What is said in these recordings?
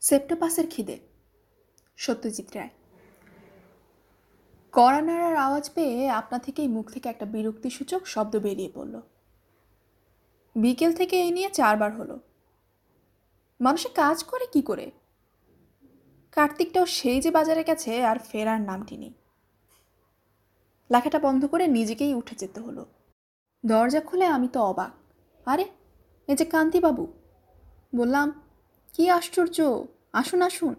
সেপ্টোপাসের খিদে। সত্যজিৎ রায়। কড়া নাড়ার আওয়াজ পেয়ে আপনা থেকেই মুখ থেকে একটা বিরক্তিসূচক শব্দ বেরিয়ে পড়ল। বিকেল থেকে এই নিয়ে চারবার হলো। মানুষে কাজ করে কি করে? কার্তিকটাও সেই যে বাজারে গেছে আর ফেরার নামটি নেই। লেখাটা বন্ধ করে নিজেকেই উঠে যেতে হলো। দরজা খুলে আমি তো অবাক। আরে এ যে কান্তিবাবু। বললাম কি আশ্চর্য! আসুন আসুন।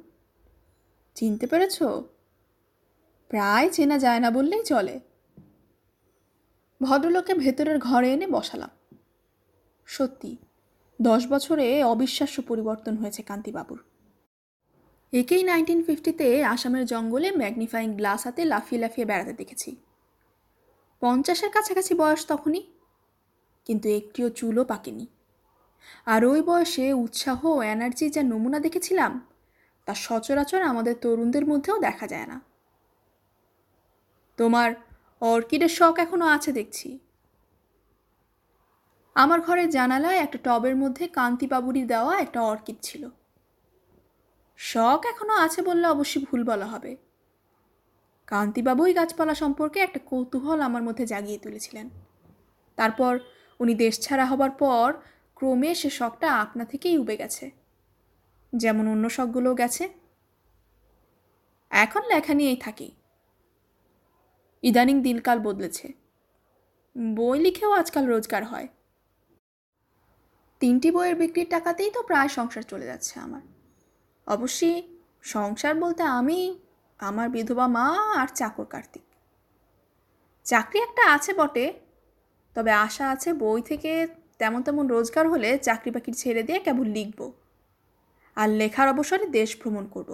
চিনতে পেরেছ? প্রায় চেনা যায় না বললেই চলে। ভদ্রলোকে ভেতরের ঘরে এনে বসালাম। সত্যি, দশ বছরে অবিশ্বাস্য পরিবর্তন হয়েছে কান্তিবাবুর। একেই নাইনটিন ফিফটিতে আসামের জঙ্গলে ম্যাগনিফাইং গ্লাস হাতে লাফিয়ে লাফিয়ে বেড়াতে দেখেছি। পঞ্চাশের কাছাকাছি বয়স তখনই, কিন্তু একটিও চুলও পাকেনি। আর ওই বয়সে উৎসাহ ও এনার্জি যা নমুনা দেখেছিলাম, তা সচরাচর আমাদের তরুণদের মধ্যেও দেখা যায় না। তোমার অর্কিডের শখ এখনও আছে দেখছি। আমার ঘরের জানালায় একটা টবের মধ্যে কান্তিবাবুরি দেওয়া একটা অর্কিড ছিল। শখ এখনও আছে বললে অবশ্যই ভুল বলা হবে। কান্তিবাবুই গাছপালা সম্পর্কে একটা কৌতূহল আমার মধ্যে জাগিয়ে তুলেছিলেন। তারপর উনি দেশ ছাড়া হবার পর ক্রমে সে শখটা আপনা থেকেই উবে গেছে। যেমন অন্য শখগুলোও গেছে। এখন লেখা নিয়েই থাকি। ইদানিং দিনকাল বদলেছে। বই লিখেও আজকাল রোজগার হয়। তিনটি বইয়ের বিক্রির টাকাতেই তো প্রায় সংসার চলে যাচ্ছে আমার। অবশ্যই সংসার বলতে আমি, আমার বিধবা মা আর চাকর কার্তিক। চাকরি একটা আছে বটে, তবে আশা আছে বই থেকে তেমন তেমন রোজগার হলে চাকরি বাকরি ছেড়ে দিয়ে কেবল লিখব আর লেখার অবসরে দেশ ভ্রমণ করব।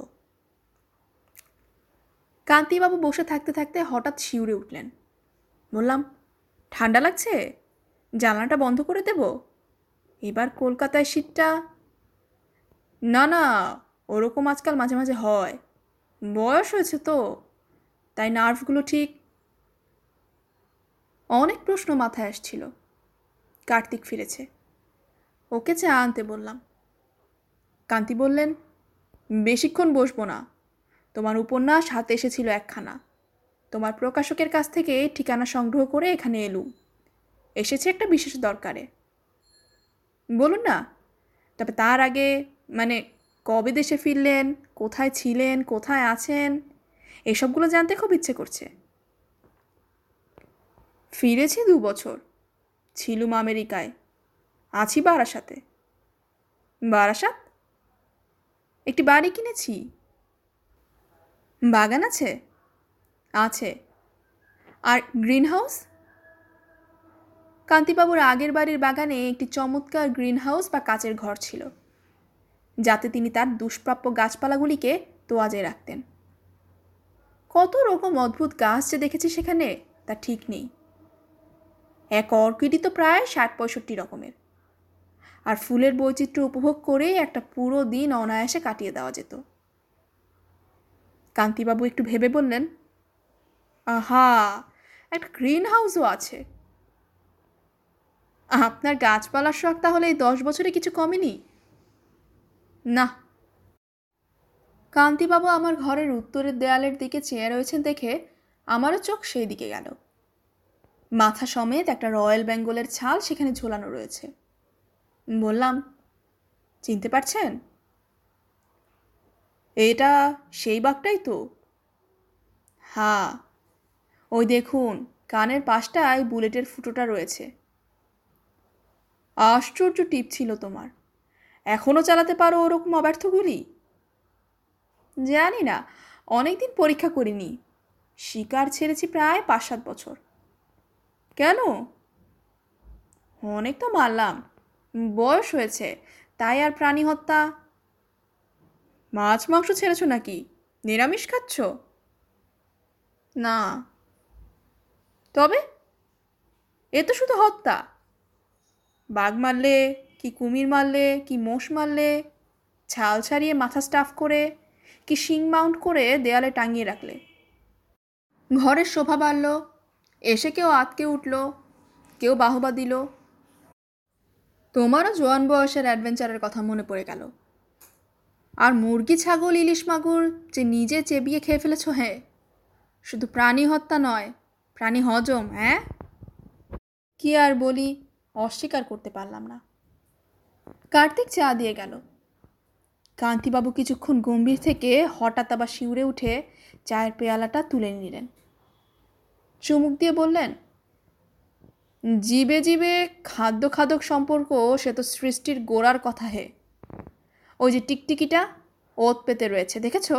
কান্তিবাবু বসে থাকতে থাকতে হঠাৎ শিউরে উঠলেন। বললাম, ঠান্ডা লাগছে? জানলাটা বন্ধ করে দেব? এবার কলকাতায় শীতটা না না, ওরকম আজকাল মাঝে মাঝে হয়। বয়স হয়েছে তো, তাই নার্ভগুলো ঠিক অনেক প্রশ্ন মাথায় আসছিল। কার্তিক ফিরেছে। ওকে চা আনতে বললাম। কান্তি বললেন, বেশিক্ষণ বসবো না। তোমার উপন্যাস হাতে এসেছিল একখানা। তোমার প্রকাশকের কাছ থেকে ঠিকানা সংগ্রহ করে এখানে এলুম। এসেছে একটা বিশেষ দরকারে। বলুন না, তবে তার আগে মানে কবে দেশে ফিরলেন, কোথায় ছিলেন, কোথায় আছেন, এসবগুলো জানতে খুব ইচ্ছে করছে। ফিরেছি দু বছর। ছিলুম আমেরিকায়। আছি বারাসাতে। বারাসাত? একটি বাড়ি কিনেছি। বাগান আছে? আছে। আর গ্রিন হাউস কান্তিবাবুর আগের বাড়ির বাগানে একটি চমৎকার গ্রিন হাউস বা কাচের ঘর ছিল, যাতে তিনি তার দুষ্প্রাপ্য গাছপালাগুলিকে তোয়াজে রাখতেন। কত রকম অদ্ভুত গাছ যে দেখেছি সেখানে, তা ঠিক নেই। এক অর্কিডই তো প্রায় ষাট পঁয়ষট্টি রকমের। আর ফুলের বৈচিত্র্য উপভোগ করেই একটা পুরো দিন অনায়াসে কাটিয়ে দেওয়া যেত। কান্তিবাবু একটু ভেবে বললেন, আহা, একটা গ্রিন হাউসও আছে। আপনার গাছপালার শখ তাহলে এই দশ বছরে কিছু কমেনি? না। কান্তিবাবু আমার ঘরের উত্তরের দেয়ালের দিকে চেয়ে রয়েছেন দেখে আমারও চোখ সেই দিকে গেল। মাথা সমেত একটা রয়্যাল বেঙ্গলের ছাল সেখানে ঝোলানো রয়েছে। বললাম, চিনতে পারছেন? এটা সেই বাঘটাই তো। হ্যাঁ ওই দেখুন, কানের পাশটায় বুলেটের ফুটোটা রয়েছে। আশ্চর্য টিপ ছিল তোমার। এখনও চালাতে পারো ওরকম অব্যর্থগুলি জানি না, অনেকদিন পরীক্ষা করিনি। শিকার ছেড়েছি প্রায় পাঁচ সাত বছর। কেন? অনেক তো মারলাম। বয়স হয়েছে, তাই আর প্রাণী হত্যা? মাছ মাংস ছেড়েছ নাকি? নিরামিষ খাচ্ছ? না। তবে? এ তো শুধু হত্যা। বাঘ মারলে, কি কুমির মারলে, কি মোষ মারলে? ছাল ছাড়িয়ে মাথা স্টাফ করে, কি শিং মাউন্ট করে দেয়ালে টাঙিয়ে রাখলে? ঘরের শোভা বাড়ল এসে কেউ আতকে উঠল, কেউ বাহবা দিল। তোমারও জোয়ান বয়সের অ্যাডভেঞ্চারের কথা মনে পড়ে গেল। আর মুরগি, ছাগল, ইলিশ, মাগুর যে নিজে চেবিয়ে খেয়ে ফেলেছ হ্যাঁ শুধু প্রাণী হত্যা নয়, প্রাণী হজম হ্যাঁ? কি আর বলি, অস্বীকার করতে পারলাম না। কার্তিক চা দিয়ে গেল। কান্তিবাবু কিছুক্ষণ গম্ভীর থেকে হঠাৎ আবার শিউরে উঠে চায়ের পেয়ালাটা তুলে নিলেন। চুমুক দিয়ে বললেন, জীবে জীবে খাদ্য খাদক সম্পর্ক, সে তো সৃষ্টির গোড়ার কথা হে। ওই যে টিকটিকিটা ওত পেতে রয়েছে, দেখেছ?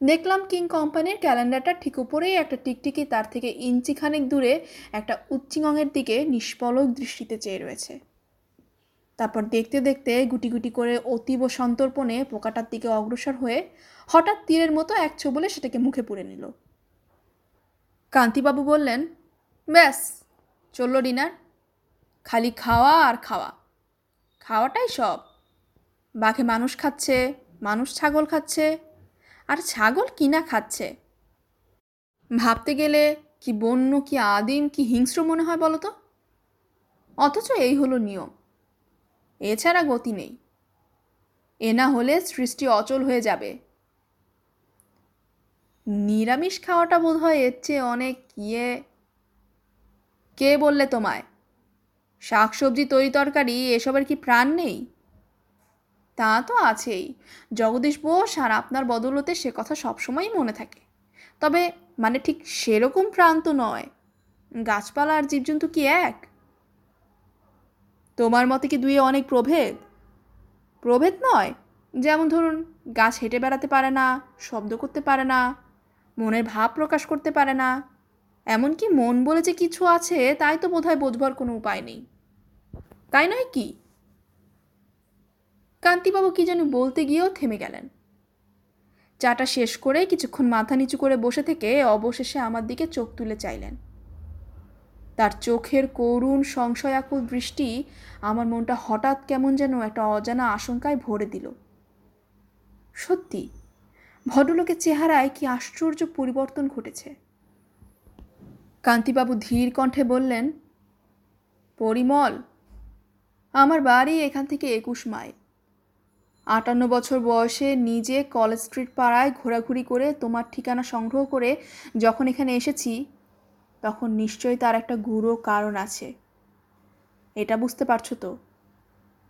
দেখলাম কিং কোম্পানির ক্যালেন্ডারটা ঠিক উপরেই একটা টিকটিকি তার থেকে ইঞ্চিখানেক দূরে একটা উচ্চিঙের দিকে নিষ্পলক দৃষ্টিতে চেয়ে রয়েছে। তারপর দেখতে দেখতে গুটি গুটি করে অতীব সন্তর্পণে পোকাটার দিকে অগ্রসর হয়ে হঠাৎ তীরের মতো এক বলে সেটাকে মুখে পুড়ে নিল। কান্তিবাবু বললেন, ব্যাস, চলল ডিনার। খালি খাওয়া আর খাওয়া। খাওয়াটাই সব। বাঘে মানুষ খাচ্ছে, মানুষ ছাগল খাচ্ছে, আর ছাগল কিনা খাচ্ছে? ভাবতে গেলে কি বন্য, কি আদিম, কি হিংস্র মনে হয় বলো তো? অথচ এই হলো নিয়ম। এছাড়া গতি নেই। এ না হলে সৃষ্টি অচল হয়ে যাবে। নিরামিষ খাওয়াটা বোধ হয় এর চেয়ে অনেক ইয়ে। কে বললে তোমায়? শাকসবজি, তরি তরকারি, এসবের কি প্রাণ নেই? তা তো আছেই। জগদীশ বোস আর আপনার বদলতে সে কথা সবসময়ই মনে থাকে। তবে মানে ঠিক সেরকম প্রাণ তো নয়। গাছপালা আর জীবজন্তু কি এক? তোমার মতে কি দুয়ে অনেক প্রভেদ? প্রভেদ নয়। যেমন ধরুন, গাছ হেঁটে বেড়াতে পারে না, শব্দ করতে পারে না মনের ভাব প্রকাশ করতে পারে না। এমনকি মন বলে যে কিছু আছে, তাই তো বোধহয় বোঝবার কোনো উপায় নেই। তাই নয় কি? কান্তিবাবু কি যেন বলতে গিয়েও থেমে গেলেন। চাটা শেষ করে কিছুক্ষণ মাথা নিচু করে বসে থেকে অবশেষে আমার দিকে চোখ তুলে চাইলেন। তার চোখের করুণ সংশয়াকুল দৃষ্টি আমার মনটা হঠাৎ কেমন যেন একটা অজানা আশঙ্কায় ভরে দিল। সত্যি ভদ্রলোকের চেহারায় কি আশ্চর্য পরিবর্তন ঘটেছে? কান্তিবাবু ধীর কণ্ঠে বললেন, পরিমল, আমার বাড়ি এখান থেকে একুশ মাইল। আটান্ন বছর বয়সে নিজে কলেজ স্ট্রিট পাড়ায় ঘোরাঘুরি করে তোমার ঠিকানা সংগ্রহ করে যখন এখানে এসেছি, তখন নিশ্চয়ই তার একটা গুঁড়ো কারণ আছে। এটা বুঝতে পারছ তো?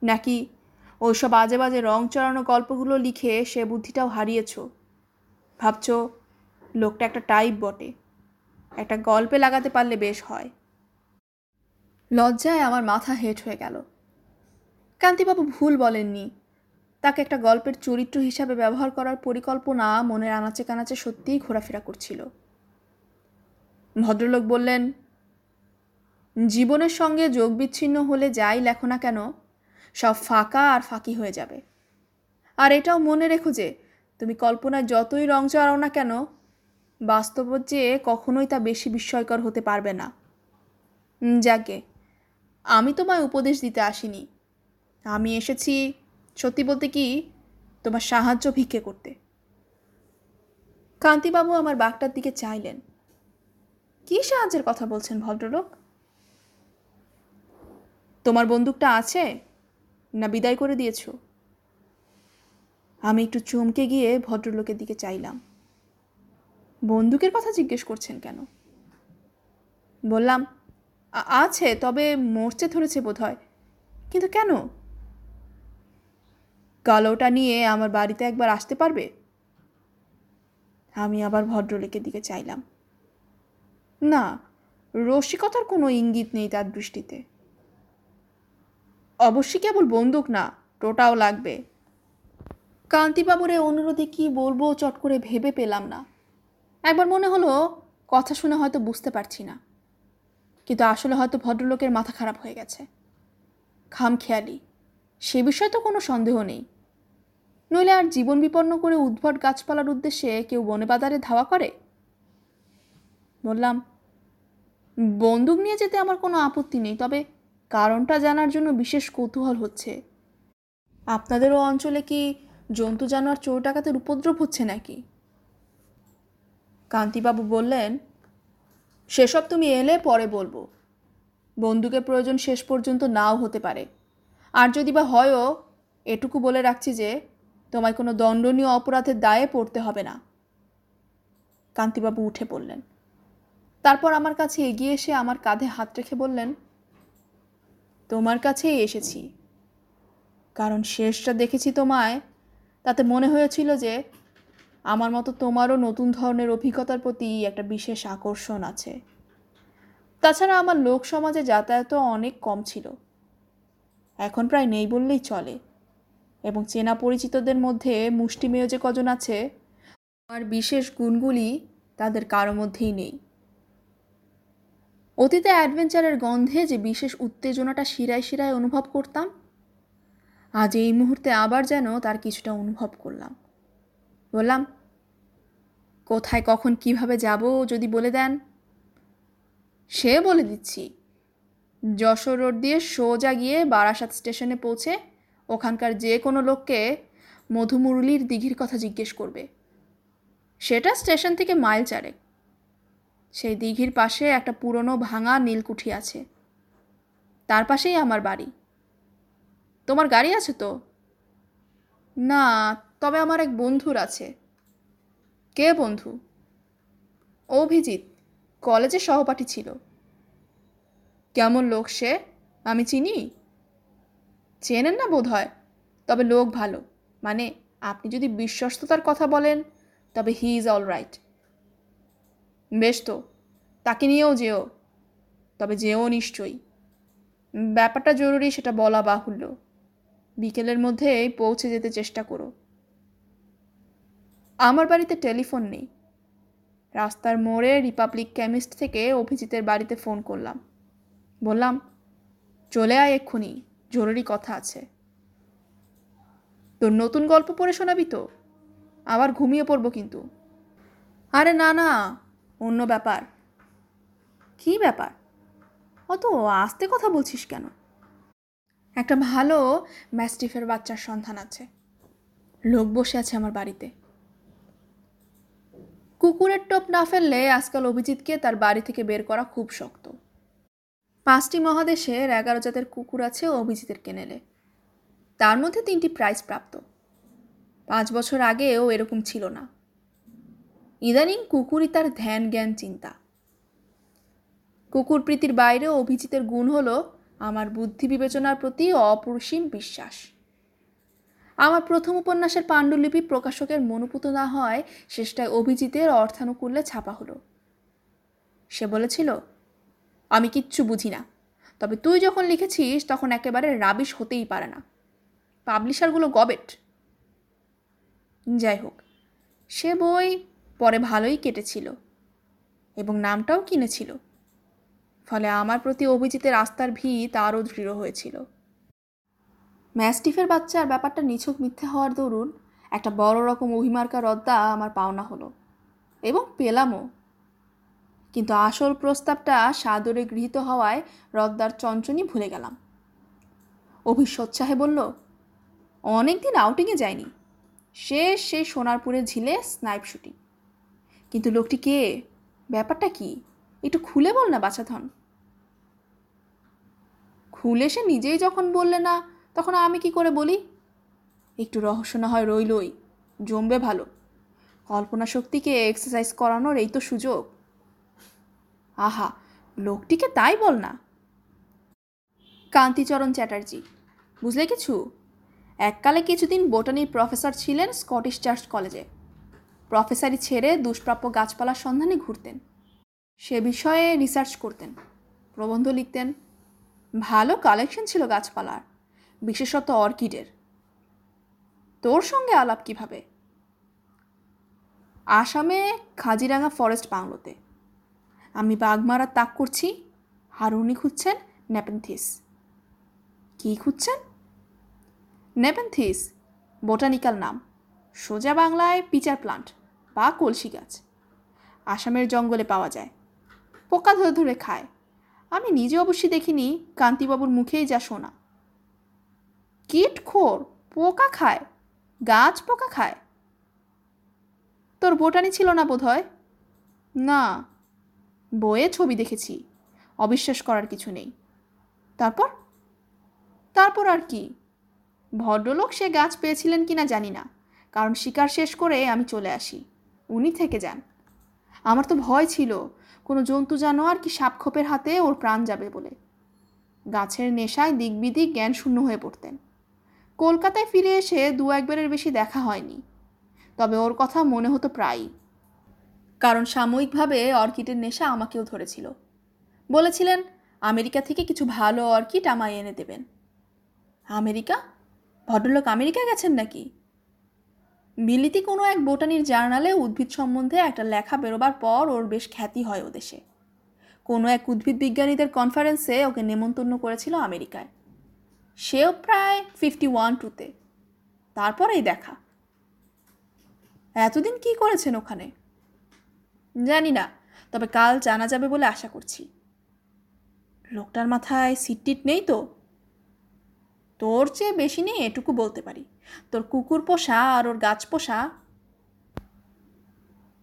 নাকি ওইসব বাজে বাজে রং চড়ানো গল্পগুলো লিখে সে বুদ্ধিটাও হারিয়েছ? ভাবছ লোকটা একটা টাইপ বটে। একটা গল্পে লাগাতে পারলে বেশ হয়। লজ্জায় আমার মাথা হেট হয়ে গেল। কান্তিবাবু ভুল বলেননি। তাকে একটা গল্পের চরিত্র হিসাবে ব্যবহার করার পরিকল্পনা মনের আনাচে কানাচে সত্যিই ঘোরাফেরা করছিল। ভদ্রলোক বললেন, জীবনের সঙ্গে যোগ বিচ্ছিন্ন হলে যাই লেখো না কেন, সব ফাঁকা আর ফাঁকি হয়ে যাবে। আর এটাও মনে রেখো যে তুমি কল্পনায় যতই রং চড়াও না কেন বাস্তব যে কখনোই তা বেশি বিস্ময়কর হতে পারবে না। যাকে, আমি তোমায় উপদেশ দিতে আসিনি। আমি এসেছি সত্যি বলতে কি, তোমার সাহায্য ভিক্ষে করতে। কান্তিবাবু আমার বাঘটার দিকে চাইলেন। কি সাহায্যের কথা বলছেন ভদ্রলোক? তোমার বন্দুকটা আছে না বিদায় করে দিয়েছ? আমি একটু চমকে গিয়ে ভদ্রলোকের দিকে চাইলাম। বন্দুকের কথা জিজ্ঞেস করছেন কেন? বললাম আছে, তবে মরচে ধরেছে বোধ হয় কিন্তু কেন? কালোটা নিয়ে আমার বাড়িতে একবার আসতে পারবে? আমি আবার ভদ্রলোকের দিকে চাইলাম। না, রসিকতার কোনো ইঙ্গিত নেই তার দৃষ্টিতে। অবশ্যই কেবল বন্দুক না, টোটাও লাগবে। কান্তিবাবুর অনুরোধে কি বলব চট করে ভেবে পেলাম না। একবার মনে হলো, কথা শুনে হয়তো বুঝতে পারছি না। কিন্তু আসলে হয়তো ভদ্রলোকের মাথা খারাপ হয়ে গেছে। খাম খেয়ালি সে বিষয়ে তো কোনো সন্দেহ নেই। নইলে আর জীবন বিপন্ন করে উদ্ভট গাছপালার উদ্দেশ্যে কেউ বনে বাজারে ধাওয়া করে? বললাম, বন্দুক নিয়ে যেতে আমার কোনো আপত্তি নেই, তবে কারণটা জানার জন্য বিশেষ কৌতূহল হচ্ছে। আপনাদেরও অঞ্চলে কি জন্তু, জানোয়ার চোর ডাকাতের উপদ্রব হচ্ছে নাকি? কান্তিবাবু বললেন, সেসব তুমি এলে পরে বলব। বন্দুকের প্রয়োজন শেষ পর্যন্ত নাও হতে পারে। আর যদি বা হয়ও, এটুকু বলে রাখছি যে, তোমায় কোনো দণ্ডনীয় অপরাধের দায়ে পড়তে হবে না। কান্তিবাবু উঠে পড়লেন। তারপর আমার কাছে এগিয়ে এসে আমার কাঁধে হাত রেখে বললেন, তোমার কাছেই এসেছি। কারণ শেষটা দেখেছি তোমায় তাতে মনে হয়েছিল যে আমার মতো তোমারও নতুন ধরনের অভিজ্ঞতার প্রতি একটা বিশেষ আকর্ষণ আছে। তাছাড়া আমার লোক সমাজে যাতায়াতও অনেক কম ছিল। এখন প্রায় নেই বললেই চলে। এবং চেনা পরিচিতদের মধ্যে মুষ্টিমেয় যে কজন আছে আমার বিশেষ গুণগুলি তাদের কারও মধ্যেই নেই। অতীতে অ্যাডভেঞ্চারের গন্ধে যে বিশেষ উত্তেজনাটা শিরায় শিরায় অনুভব করতাম আজ এই মুহূর্তে আবার যেন তার কিছুটা অনুভব করলাম। বললাম, কোথায়, কখন, কীভাবে যাব যদি বলে দেন? সে বলে দিচ্ছি, যশোর রোড দিয়ে সোজা গিয়ে বারাসাত স্টেশনে পৌঁছে ওখানকার যে কোনো লোককে মধুমুরলির দিঘির কথা জিজ্ঞেস করবে। সেটা স্টেশন থেকে মাইল চারেক। সেই দিঘির পাশে একটা পুরনো ভাঙা নীলকুঠি আছে। তার পাশেই আমার বাড়ি। তোমার গাড়ি আছে তো? না, তবে আমার এক বন্ধুর আছে। কে বন্ধু? অভিজিৎ, কলেজে সহপাঠী ছিল। কেমন লোক সে? আমি চিনি? চেনেন না বোধ হয় তবে লোক ভালো। মানে আপনি যদি বিশ্বস্ততার কথা বলেন, তবে হি ইজ অল রাইট বেশ তো, তাকে নিয়েও যেও। তবে যেও নিশ্চয়ই। ব্যাপারটা জরুরি, সেটা বলা বাহুল্য। বিকেলের মধ্যেই পৌঁছে যেতে চেষ্টা করো। আমার বাড়িতে টেলিফোন নেই। রাস্তার মোড়ে রিপাবলিক কেমিস্ট থেকে অভিজিতের বাড়িতে ফোন করলাম। বললাম, চলে আয় এক্ষুনি, জরুরি কথা আছে। তোর নতুন গল্প পড়ে শোনাবি তো? আবার ঘুমিয়ে পড়ব কিন্তু। আরে না না, অন্য ব্যাপার। কি ব্যাপার? অত আস্তে কথা বলছিস কেন? একটা ভালো ম্যাস্টিফের বাচ্চার সন্ধান আছে। লোক বসে আছে আমার বাড়িতে। কুকুরের টোপ না ফেললে আজকাল অভিজিৎকে তার বাড়ি থেকে বের করা খুব শক্ত। পাঁচটি মহাদেশের এগারো জাতের কুকুর আছে অভিজিতের কেনেলে। তার মধ্যে তিনটি প্রাইজ প্রাপ্ত। পাঁচ বছর আগেও এরকম ছিল না। ইদানিং কুকুরই তার ধ্যান, জ্ঞান, চিন্তা। কুকুর প্রীতির বাইরেও অভিজিতের গুণ হলো আমার বুদ্ধি বিবেচনার প্রতি অপরিসীম বিশ্বাস। আমার প্রথম উপন্যাসের পাণ্ডুলিপি প্রকাশকের মনোপুত না হয় শেষটায় অভিজিতের অর্থানুকূল্যে ছাপা হলো। সে বলেছিল, আমি কিচ্ছু বুঝি না। তবে তুই যখন লিখেছিস, তখন একেবারে রাবিশ হতেই পারে না। পাবলিশারগুলো গবেট। যাই হোক, সে বই পরে ভালোই কেটেছিল এবং নামটাও কিনেছিল। ফলে আমার প্রতি অভিজিতের আস্থার ভিত আরও দৃঢ় হয়েছিল। ম্যাস্টিফের বাচ্চার ব্যাপারটা নিছক মিথ্যে হওয়ার দরুন একটা বড় রকম অভিমার্কা রদ্দা আমার পাওনা হলো। এবং পেলামও। কিন্তু আসল প্রস্তাবটা সাদরে গৃহীত হওয়ায় রদ্দার চঞ্চনই ভুলে গেলাম। অভিসোৎসাহে বলল অনেক দিন আউটিংয়ে যায়নি। শেষ সেই সোনারপুরে ঝিলে স্নাইপ শুটিং। কিন্তু লোকটি কে? ব্যাপারটা কি? একটু খুলে বল না বাছাধন খুলে সে নিজেই যখন বললে না, তখন আমি কি করে বলি? একটু রহস্য না হয় রইলই, জমবে ভালো। কল্পনা শক্তিকে এক্সারসাইজ করানোর এই তো সুযোগ। আহা, লোকটিকে তাই বল না। কান্তিচরণ চ্যাটার্জি, বুঝলে কিছু? এককালে কিছুদিন বোটানির প্রফেসর ছিলেন স্কটিশ চার্চ কলেজে। প্রফেসরই ছেড়ে দুষ্প্রাপ্য গাছপালার সন্ধানে ঘুরতেন। সে বিষয়ে রিসার্চ করতেন, প্রবন্ধ লিখতেন। ভালো কালেকশন ছিল গাছপালার, বিশেষত অর্কিডের। তোর সঙ্গে আলাপ কীভাবে? আসামে খাজিরাঙ্গা ফরেস্ট বাংলোতে। আমি বাঘমারা তাক করছি আর উনি খুঁজছেন নেপেন্থিস। কী খুঁজছেন? নেপেন্থিস, বোটানিক্যাল নাম। সোজা বাংলায় পিচার প্লান্ট বা কলসি গাছ। আসামের জঙ্গলে পাওয়া যায়। পোকা ধরে ধরে খায়। আমি নিজে অবশ্যই দেখিনি কান্তিবাবুর মুখেই যা শোনা। কীট খোর, পোকা খায়, গাছ পোকা খায়। তোর বোটানি ছিল না বোধ হয় না, বইয়ে ছবি দেখেছি, অবিশ্বাস করার কিছু নেই। তারপর? তারপর আর কি? ভদ্রলোক সে গাছ পেয়েছিলেন কি না জানি না, কারণ শিকার শেষ করে আমি চলে আসি। উনি থেকে যান। আমার তো ভয় ছিল কোনো জন্তু জানোয়ার কি সাপখোপের হাতে ওর প্রাণ যাবে বলে। গাছের নেশায় দিকবিদিক জ্ঞান শূন্য হয়ে পড়তেন। কলকাতায় ফিরে এসে দু একবারের বেশি দেখা হয়নি। তবে ওর কথা মনে হতো প্রায়ই। কারণ সাময়িকভাবে অর্কিডের নেশা আমাকেও ধরেছিল। বলেছিলেন, আমেরিকা থেকে কিছু ভালো অর্কিড আমায় এনে দেবেন। আমেরিকা? ভদ্রলোক আমেরিকা গেছেন নাকি? বিলিতি কোনো এক বোটানির জার্নালে উদ্ভিদ সম্বন্ধে একটা লেখা বেরোবার পর ওর বেশ খ্যাতি হয় ও দেশে। কোনো এক উদ্ভিদ বিজ্ঞানীদের কনফারেন্সে ওকে নেমন্তন্ন করেছিল আমেরিকায়। সেও প্রায় ফিফটি ওয়ান টুতে তারপরেই দেখা। এতদিন কি করেছেন ওখানে? জানি না, তবে কাল জানা যাবে বলে আশা করছি। লোকটার মাথায় সিট টিট নেই তো? তোর চেয়ে বেশি নেই এটুকু বলতে পারি। তোর কুকুর পোষা আর ওর গাছ পোষা।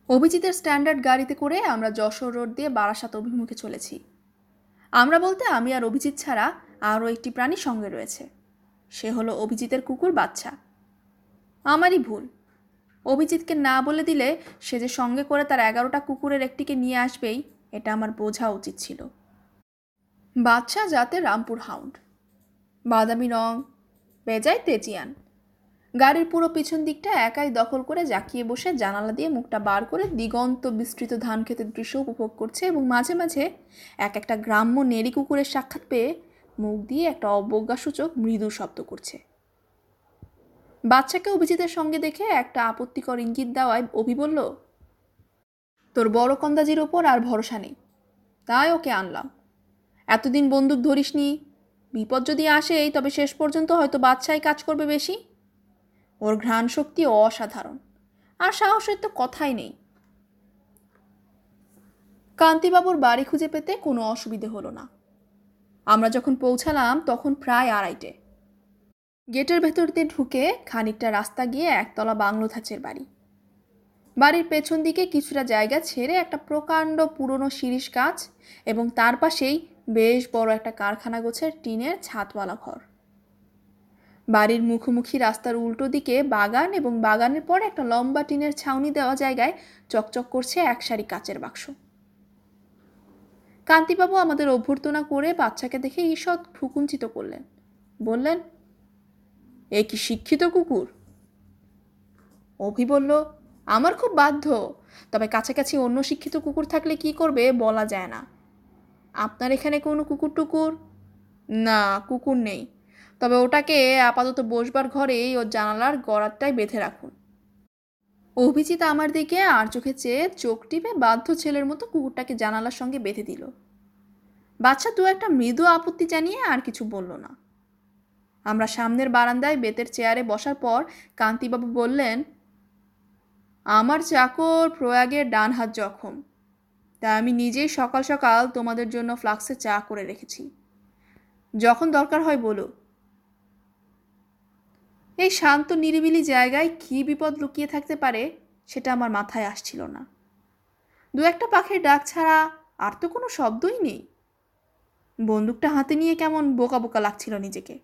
অভিজিতের স্ট্যান্ডার্ড গাড়িতে করে আমরা যশোর রোড দিয়ে বারাসাত অভিমুখে চলেছি। আমরা বলতে আমি আর অভিজিৎ ছাড়া আরও একটি প্রাণী সঙ্গে রয়েছে। সে হলো অভিজিতের কুকুর বাচ্চা। আমারই ভুল। অভিজিৎকে না বলে দিলে সে যে সঙ্গে করে তার এগারোটা কুকুরের একটিকে নিয়ে আসবেই, এটা আমার বোঝা উচিত ছিল। বাচ্চা যাতে রামপুর হাউন্ড। বাদামি রং, বেজায় তেজিয়ান। গাড়ির পুরো পিছন দিকটা একাই দখল করে জাকিয়ে বসে জানালা দিয়ে মুখটা বার করে দিগন্ত বিস্তৃত ধান ক্ষেতের দৃশ্য উপভোগ করছে এবং মাঝে মাঝে এক একটা গ্রাম্য নেড়ি কুকুরের সাক্ষাৎ পেয়ে মুখ দিয়ে একটা অবজ্ঞাসূচক মৃদু শব্দ করছে। বাচ্চাকে অভিজিতের সঙ্গে দেখে একটা আপত্তিকর ইঙ্গিত দেওয়ায় অভি বলল, তোর বড় কন্দাজির ওপর আর ভরসা নেই। তাই ওকে আনলাম। এতদিন বন্দুক ধরিসনি। বিপদ যদি আসেই তবে শেষ পর্যন্ত হয়তো বাচ্চাই কাজ করবে বেশি। ওর ঘ্রাণ শক্তি অসাধারণ। আর সাহসের তো কথাই নেই। কান্তিবাবুর বাড়ি খুঁজে পেতে কোনো অসুবিধে হলো না। আমরা যখন পৌঁছালাম তখন প্রায় আড়াইটে। গেটের ভেতর দিয়ে ঢুকে খানিকটা রাস্তা গিয়ে একতলা বাংলো ধাঁচের বাড়ি। বাড়ির পেছন দিকে কিছুটা জায়গা ছেড়ে একটা প্রকাণ্ড পুরনো শিরিষ গাছ এবং তার পাশেই বেশ বড় একটা কারখানা গোছের টিনের ছাদওয়ালা ঘর। বাড়ির মুখোমুখি রাস্তার উল্টো দিকে বাগান এবং বাগানের পর একটা লম্বা টিনের ছাউনি দেওয়া জায়গায় চকচক করছে এক সারি কাচের বাক্স। কান্তিবাবু আমাদের অভ্যর্থনা করে বাচ্চাকে দেখে ঈষৎ ভ্রুকুঞ্চিত করলেন। বললেন, এ কি শিক্ষিত কুকুর? অভি বলল, আমার খুব বাধ্য। তবে কাছাকাছি অন্য শিক্ষিত কুকুর থাকলে কি করবে বলা যায় না। আপনার এখানে কোনো কুকুর টুকুর না, কুকুর নেই। তবে ওটাকে আপাতত বসবার ঘরেই ওর জানালার গড়ারটায় বেঁধে রাখুন। অভিজিৎ আমার দিকে আর চোখে চেয়ে চোখ টিপে বাধ্য ছেলের মতো কুকুরটাকে জানালার সঙ্গে বেঁধে দিল। বাচ্চা দু একটা মৃদু আপত্তি জানিয়ে আর কিছু বলল না। আমরা সামনের বারান্দায় বেতের চেয়ারে বসার পর কান্তিবাবু বললেন, আমার চাকর প্রয়াগের ডান হাত জখম। তাই আমি নিজেই সকাল সকাল তোমাদের জন্য ফ্লাক্সে চা করে রেখেছি। যখন দরকার হয় বলো। এই শান্ত, নিরিবিলি জায়গায় কী বিপদ লুকিয়ে থাকতে পারে সেটা আমার মাথায় আসছিল না। দু একটা পাখির ডাক ছাড়া আর তো কোনো শব্দই নেই। বন্দুকটা হাতে নিয়ে কেমন বোকা বোকা লাগছিল নিজেকে।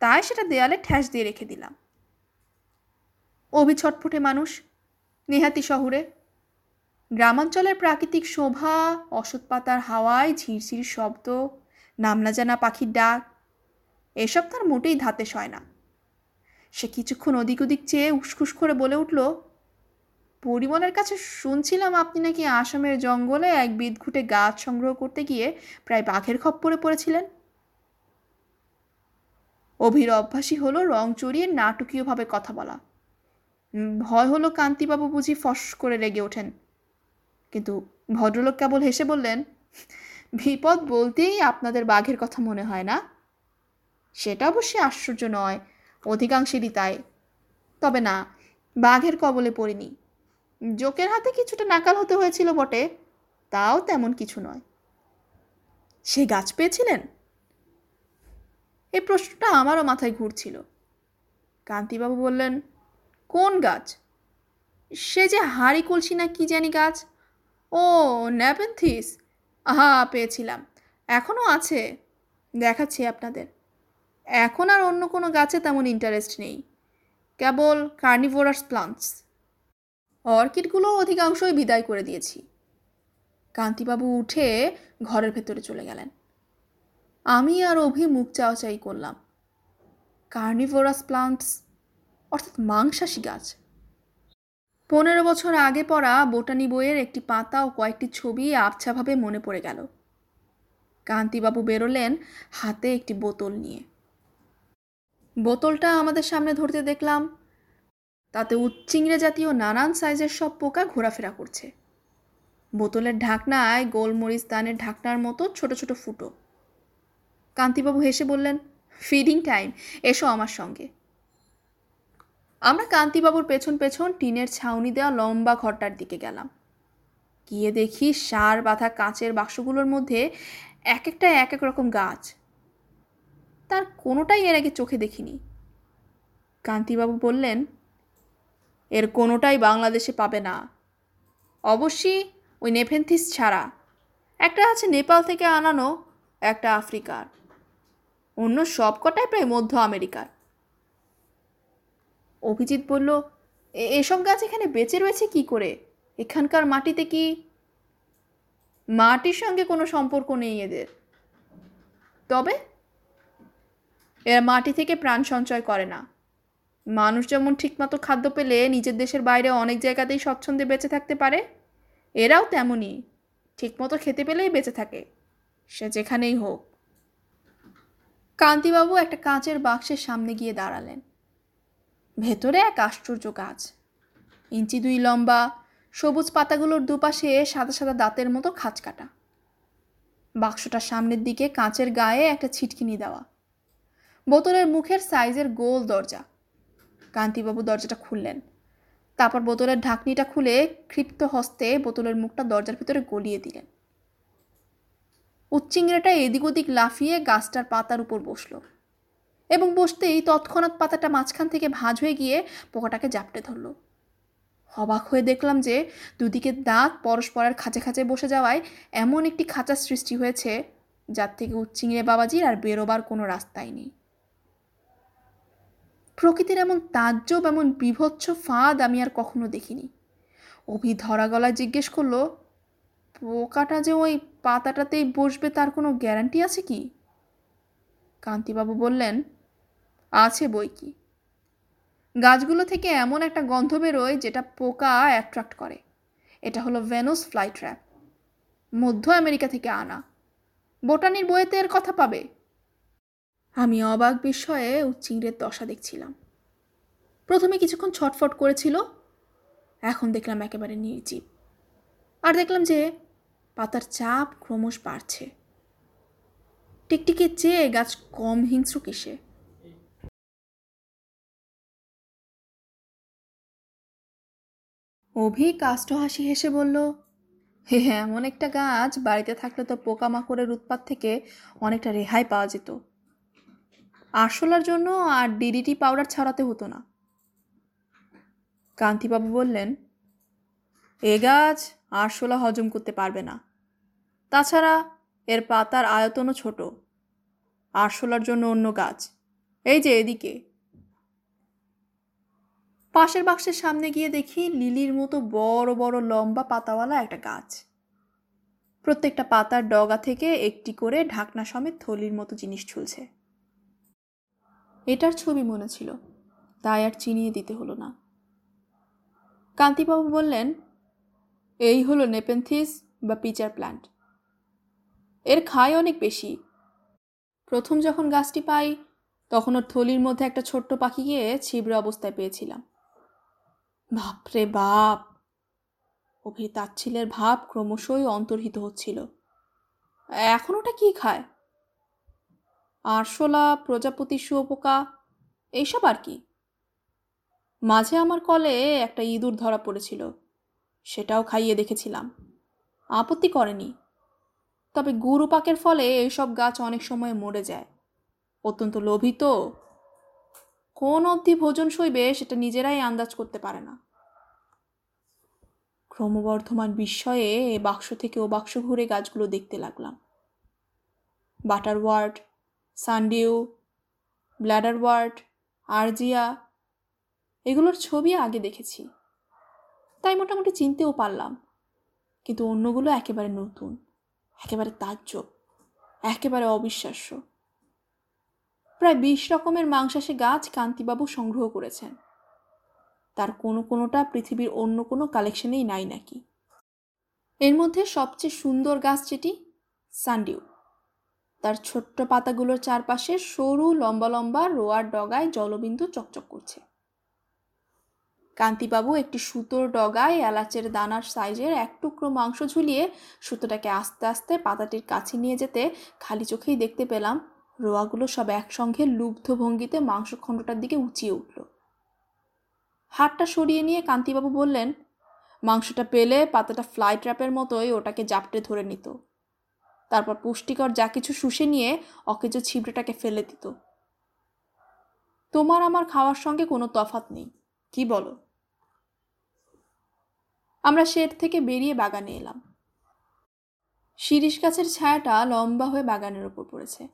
তাই সেটা দেয়ালে ঠ্যাস দিয়ে রেখে দিলাম। অভি ছটফটে মানুষ, নেহাতি শহরে। গ্রামাঞ্চলের প্রাকৃতিক শোভা, অসৎ পাতার হাওয়ায় ঝিরঝির শব্দ নামনা জানা পাখির ডাক, এসব তার মোটেই ধাতে সয় না। সে কিছুক্ষণ ওদিক ওদিক চেয়ে উসখুস করে বলে উঠল, পরিমলের কাছে শুনছিলাম আপনি নাকি আসামের জঙ্গলে এক বিদঘুটে গাছ সংগ্রহ করতে গিয়ে প্রায় বাঘের খপ্পরে পড়েছিলেন? অভির অভ্যাসই হলো রং চড়িয়ে নাটকীয়ভাবে কথা বলা। ভয় হলো কান্তিবাবু বুঝি ফস করে রেগে ওঠেন। কিন্তু ভদ্রলোক কেবল হেসে বললেন, বিপদ বলতেই আপনাদের বাঘের কথা মনে হয় না? সেটা অবশ্যই আশ্চর্য নয়। অধিকাংশেরই তাই। তবে না, বাঘের কবলে পড়িনি। জোকের হাতে কিছুটা নাকাল হতে হয়েছিল বটে, তাও তেমন কিছু নয়। সে গাছ পেয়েছিলেন? এই প্রশ্নটা আমারও মাথায় ঘুরছিল। কান্তিবাবু বললেন, কোন গাছ? সে যে হাড়ি কলসি না কি জানি গাছ? ও, ন্যাপেন্থিস। আহা, পেয়েছিলাম। এখনও আছে। দেখাচ্ছি আপনাদের। এখন আর অন্য কোনো গাছে তেমন ইন্টারেস্ট নেই। কেবল কার্নিভোরাস প্লান্টস অর্কিডগুলো অধিকাংশই বিদায় করে দিয়েছি। কান্তিবাবু উঠে ঘরের ভেতরে চলে গেলেন। আমি আর অভি মুখ চাওয়াচাই করলাম। কার্নিভোরাস প্লান্টস অর্থাৎ মাংসাশী গাছ। পনেরো বছর আগে পড়া বোটানি বইয়ের একটি পাতা ও কয়েকটি ছবি আবছাভাবে মনে পড়ে গেল। কান্তিবাবু বেরোলেন হাতে একটি বোতল নিয়ে। বোতলটা আমাদের সামনে ধরতে দেখলাম। তাতে উচ্চিংড়ে জাতীয় নানান সাইজের সব পোকা ঘোরাফেরা করছে। বোতলের ঢাকনায় গোলমরিচ দানের ঢাকনার মতো ছোট ছোট ফুটো। কান্তিবাবু হেসে বললেন ফিডিং টাইম এসো আমার সঙ্গে। আমরা কান্তিবাবুর পেছন পেছন টিনের ছাউনি দেওয়া লম্বা ঘরটার দিকে গেলাম। গিয়ে দেখি সার বাঁধা কাঁচের বাক্সগুলোর মধ্যে এক একটা এক এক রকম গাছ। তার কোনোটাই এর আগে চোখে দেখিনি। কান্তিবাবু বললেন, এর কোনোটাই বাংলাদেশে পাবে না। অবশ্যই ওই নেফেন্থিস ছাড়া। একটা আছে নেপাল থেকে আনানো, একটা আফ্রিকার। অন্য সবকটাই প্রায় মধ্য আমেরিকার। অভিজিৎ বলল, "এ- এসব গাছ এখানে বেঁচে রয়েছে কি করে? এখানকার মাটিতে কি মাটির সঙ্গে কোনো সম্পর্ক নেই এদের? তবে এরা মাটি থেকে প্রাণ সঞ্চয় করে না। মানুষ যেমন ঠিকমতো খাদ্য পেলে নিজের দেশের বাইরে অনেক জায়গাতেই স্বচ্ছন্দে বেঁচে থাকতে পারে, এরাও তেমনই ঠিকমতো খেতে পেলেই বেঁচে থাকে, সে যেখানেই হোক। কান্তিবাবু একটা কাঁচের বাক্সের সামনে গিয়ে দাঁড়ালেন। ভেতরে এক আশ্চর্য গাছ। ইঞ্চি দুই লম্বা, সবুজ পাতাগুলোর দুপাশে সাদা সাদা দাঁতের মতো খাঁচ কাটা বাক্সটার সামনের দিকে কাঁচের গায়ে একটা ছিটকিনি দেওয়া। বোতলের মুখের সাইজের গোল দরজা। কান্তিবাবু দরজাটা খুললেন। তারপর বোতলের ঢাকনিটা খুলে ক্ষিপ্ত হস্তে বোতলের মুখটা দরজার ভিতরে গলিয়ে দিলেন। উচ্চিংড়াটা এদিক ওদিক লাফিয়ে গাছটার পাতার উপর বসল এবং বসতেই তৎক্ষণাৎ পাতাটা মাঝখান থেকে ভাঁজ হয়ে গিয়ে পোকাটাকে জাপটে ধরলো। অবাক হয়ে দেখলাম যে দুদিকে দাঁত পরস্পরের খাঁচে খাঁচে বসে যাওয়ায় এমন একটি খাঁচার সৃষ্টি হয়েছে যার থেকে উচ্চিংড়ে বাবাজির আর বেরোবার কোনো রাস্তাই নেই। প্রকৃতির এমন তাজ্জব, এমন বিভৎস ফাঁদ আমি আর কখনো দেখিনি। অভি ধরা গলায় জিজ্ঞেস করল, পোকাটা যে ওই পাতাটাতেই বসবে তার কোনো গ্যারান্টি আছে কি? কান্তিবাবু বললেন, আছে বই কি? গাছগুলো থেকে এমন একটা গন্ধ বেরোয় যেটা পোকা অ্যাট্রাক্ট করে। এটা হলো ভেনুস ফ্লাই ট্র্যাপ মধ্য আমেরিকা থেকে আনা। বোটানির বইয়েতে এর কথা পাবে। আমি অবাক বিস্ময়ে উচ্চিংড়ের দশা দেখছিলাম। প্রথমে কিছুক্ষণ ছটফট করেছিল, এখন দেখলাম একেবারে নির্জীব। আর দেখলাম যে পাতার চাপ ক্রমশ বাড়ছে। টিকটিকের চেয়ে গাছ কম হিংস্র কিসে? অভি কাষ্ট হাসি হেসে বলল, হে হ্যাঁ এমন একটা গাছ বাড়িতে থাকলে তো পোকামাকড়ের উৎপাত থেকে অনেকটা রেহাই পাওয়া যেত। আরশোলার জন্য আর ডিডিটি পাউডার ছড়াতে হতো না। কান্তিবাবু বললেন, এ গাছ আরশোলা হজম করতে পারবে না। তাছাড়া এর পাতার আয়তনও ছোট। আরশোলার জন্য অন্য গাছ। এই যে এদিকে। পাশের বাক্সের সামনে গিয়ে দেখি লিলির মতো বড় বড় লম্বা পাতাওয়ালা একটা গাছ। প্রত্যেকটা পাতার ডগা থেকে একটি করে ঢাকনা সমেত থলির মতো জিনিস ঝুলছে। এটার ছবি মনে ছিল, তাই আর চিনিয়ে দিতে হলো না। কান্তিবাবু বললেন, এই হলো নেপেন্থিস বা পিচার প্ল্যান্ট। এর খায় অনেক বেশি। প্রথম যখন গাছটি পাই, তখন ওর থলির মধ্যে একটা ছোট্ট পাখি গিয়ে ছিবড়ে অবস্থায় পেয়েছিলাম। বাপরে বাপ! অভির তাচ্ছিলের ভাব ক্রমশই অন্তর্হিত হচ্ছিল। এখন ওটা কি খায়? আরশোলা, প্রজাপতি, শুয়োপোকা এইসব আর কি? মাঝে আমার কলে একটা ইঁদুর ধরা পড়েছিল, সেটাও খাইয়ে দেখেছিলাম। আপত্তি করেনি। তবে গুরুপাকের ফলে এইসব গাছ অনেক সময় মরে যায়। অত্যন্ত লোভিত। কোন অবধি ভোজন সইবে সেটা নিজেরাই আন্দাজ করতে পারে না। ক্রমবর্ধমান বিস্ময়ে বাক্স থেকে ও বাক্স ঘুরে গাছগুলো দেখতে লাগলাম। Butterwort sundew bladderwort আরজিয়া, এগুলোর ছবি আগে দেখেছি। তাই মোটামুটি চিনতেও পারলাম। কিন্তু অন্যগুলো একেবারে নতুন, একেবারে তাজ্জব, একেবারে অবিশ্বাস্য। প্রায় বিশ রকমের মাংসাশী গাছ কান্তিবাবু সংগ্রহ করেছেন। তার কোনো কোনোটা পৃথিবীর অন্য কোনো কালেকশনেই নাই নাকি। এর মধ্যে সবচেয়ে সুন্দর গাছ যেটি, সানডিউ। তার ছোট্ট পাতাগুলোর চারপাশে সরু লম্বা লম্বা রোয়ার ডগায় জলবিন্দু চকচক করছে। কান্তিবাবু একটি সুতোর ডগায় এলাচের দানার সাইজের এক টুকরো মাংস ঝুলিয়ে সুতোটাকে আস্তে আস্তে পাতাটির কাছে নিয়ে যেতে খালি চোখেই দেখতে পেলাম, রোয়াগুলো সব একসঙ্গে লুব্ধ ভঙ্গিতে মাংসখণ্ডটার দিকে উঁচিয়ে উঠল। হাতটা সরিয়ে নিয়ে কান্তিবাবু বললেন, মাংসটা পেলে পাতাটা ফ্লাই ট্র্যাপের মতোই ওটাকে জাপটে ধরে নিত। তারপর পুষ্টিকর যা কিছু শুষে নিয়ে অকেজো ছিবড়েটাকে ফেলে দিত। তোমার আমার খাওয়ার সঙ্গে কোনো তফাত নেই, কি বলো? আমরা শেড থেকে বেরিয়ে বাগানে এলাম। শিরিষ গাছের ছায়াটা লম্বা হয়ে বাগানের ওপর পড়েছে।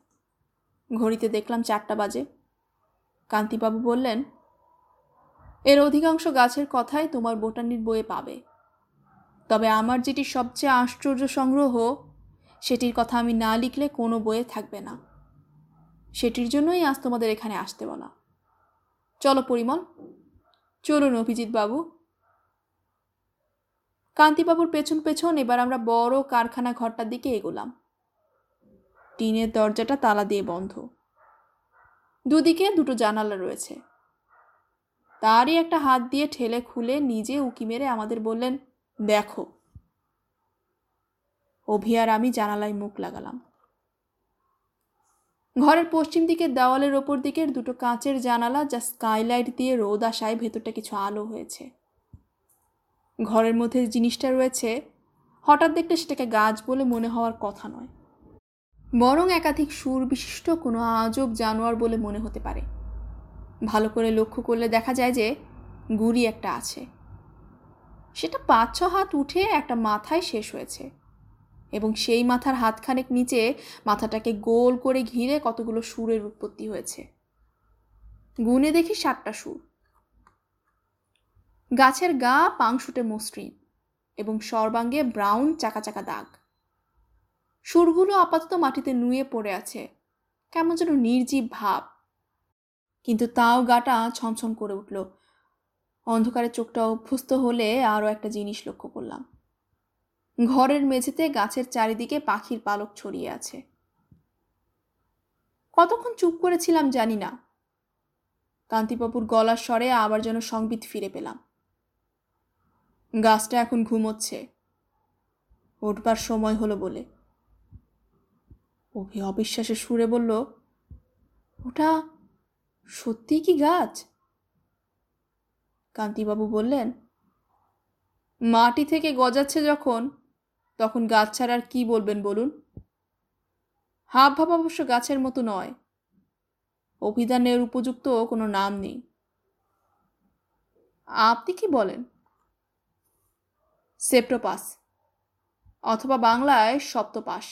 ঘড়িতে দেখলাম চারটা বাজে। কান্তিবাবু বললেন, এর অধিকাংশ গাছের কথাই তোমার বোটানির বইয়ে পাবে। তবে আমার যেটি সবচেয়ে আশ্চর্য সংগ্রহ সেটির কথা আমি না লিখলে কোনো বইয়ে থাকবে না। সেটির জন্যই আজ তোমাদের এখানে আসতে বলা। চলো পরিমল, চলুন অভিজিৎ বাবু। কান্তিবাবুর পেছন পেছন এবার আমরা বড় কারখানা ঘরটার দিকে এগোলাম। টিনের দরজাটা তালা দিয়ে বন্ধ। দুদিকে দুটো জানালা রয়েছে। তারই একটা হাত দিয়ে ঠেলে খুলে নিজে উকি মেরে আমাদের বললেন, দেখো। অভি আর আমি জানালায় মুখ লাগালাম। ঘরের পশ্চিম দিকের দেওয়ালের ওপর দিকের দুটো কাঁচের জানালা যা স্কাইলাইট দিয়ে রোদ আসায় ভেতরটা কিছু আলো হয়েছে। ঘরের মধ্যে জিনিসটা রয়েছে, হঠাৎ দেখলে সেটাকে গাছ বলে মনে হওয়ার কথা নয়। বরং একাধিক সুর বিশিষ্ট কোনো আজব জানোয়ার বলে মনে হতে পারে। ভালো করে লক্ষ্য করলে দেখা যায় যে গুড়ি একটা আছে। সেটা পাঁচ ছ হাত উঠে একটা মাথায় শেষ হয়েছে। এবং সেই মাথার হাতখানেক নিচে মাথাটাকে গোল করে ঘিরে কতগুলো সুরের উৎপত্তি হয়েছে। গুনে দেখি সাতটা সুর। গাছের গা পাংশুটে মসৃণ এবং সর্বাঙ্গে ব্রাউন চাকা চাকা দাগ। সুরগুলো আপাতত মাটিতে নুয়ে পড়ে আছে, কেমন যেন নির্জীব ভাব। কিন্তু তাও গাটা ছমছম করে উঠল। অন্ধকারে চোখটা অভ্যস্ত হলে আরও একটা জিনিস লক্ষ্য করলাম। ঘরের মেঝেতে গাছের চারিদিকে পাখির পালক ছড়িয়ে আছে। কতক্ষণ চুপ করেছিলাম জানি না। কান্তিবাবুর গলার স্বরে আবার যেন সংবিত ফিরে পেলাম। গাছটা এখন ঘুমোচ্ছে। উঠবার সময় হলো বলে। অভি অবিশ্বাসে সুরে বলল, ওটা সত্যিই কি গাছ? কান্তিবাবু বললেন, মাটি থেকে গজাচ্ছে যখন তখন গাছ ছাড়া আর কি বলবেন বলুন? হাব ভাব অবশ্য গাছের মতো নয়। অভিধানের উপযুক্ত কোনো নাম নেই। আপনি কি বলেন? সেপ্টোপাস, অথবা বাংলায় সপ্তপাস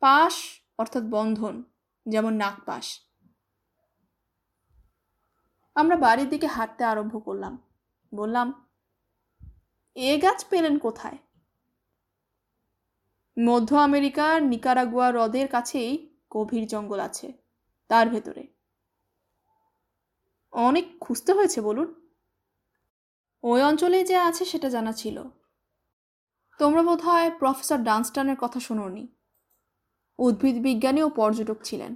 পাশ অর্থাৎ বন্ধন, যেমন নাগপাশ। আমরা বাড়ির দিকে হাঁটতে আরম্ভ করলাম। বললাম, এ গাছ পেলেন কোথায়? মধ্য আমেরিকার নিকারাগুয়া হ্রদের কাছেই গভীর জঙ্গল আছে, তার ভেতরে। অনেক খুঁজতে হয়েছে, বলুন। ওই অঞ্চলে যে আছে সেটা জানা ছিল। তোমরা বোধ হয় প্রফেসর ডানস্টানের কথা শোনোনি। উদ্ভিদ বিজ্ঞানী ও পর্যটক ছিলেন।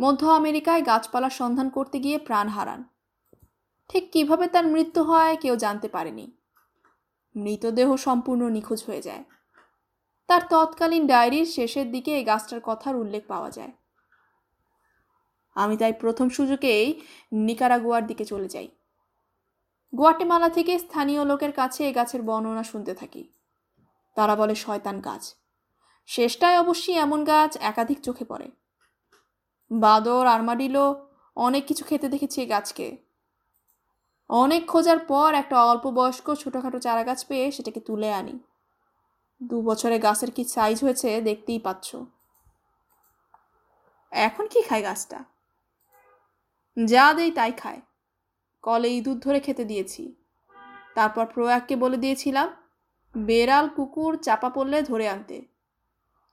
মধ্য আমেরিকায় গাছপালার সন্ধান করতে গিয়ে প্রাণ হারান। ঠিক কীভাবে তার মৃত্যু হয় কেউ জানতে পারেনি। মৃতদেহ সম্পূর্ণ নিখোঁজ হয়ে যায়। তার তৎকালীন ডায়েরির শেষের দিকে এই গাছটার কথার উল্লেখ পাওয়া যায়। আমি তাই প্রথম সুযোগেই নিকারাগুয়ার দিকে চলে যাই। গুয়াটেমালা থেকে স্থানীয় লোকের কাছে এ গাছের বর্ণনা শুনতে থাকি। তারা বলে, শয়তান গাছ। শেষটায় অবশ্যই এমন গাছ একাধিক চোখে পড়ে। বাদর, আরমাডিলো অনেক কিছু খেতে দেখেছি এই গাছকে। অনেক খোঁজার পর একটা অল্প বয়স্ক ছোটোখাটো চারা গাছ পেয়ে সেটাকে তুলে আনি। দু বছরে গাছের কি সাইজ হয়েছে দেখতেই পাচ্ছ। এখন কি খায় গাছটা? যা দেই তাই খায়। কলে ইঁদুর ধরে খেতে দিয়েছি। তারপর প্রয়াগকে বলে দিয়েছিলাম, বেড়াল, কুকুর চাপা পড়লে ধরে আনতে।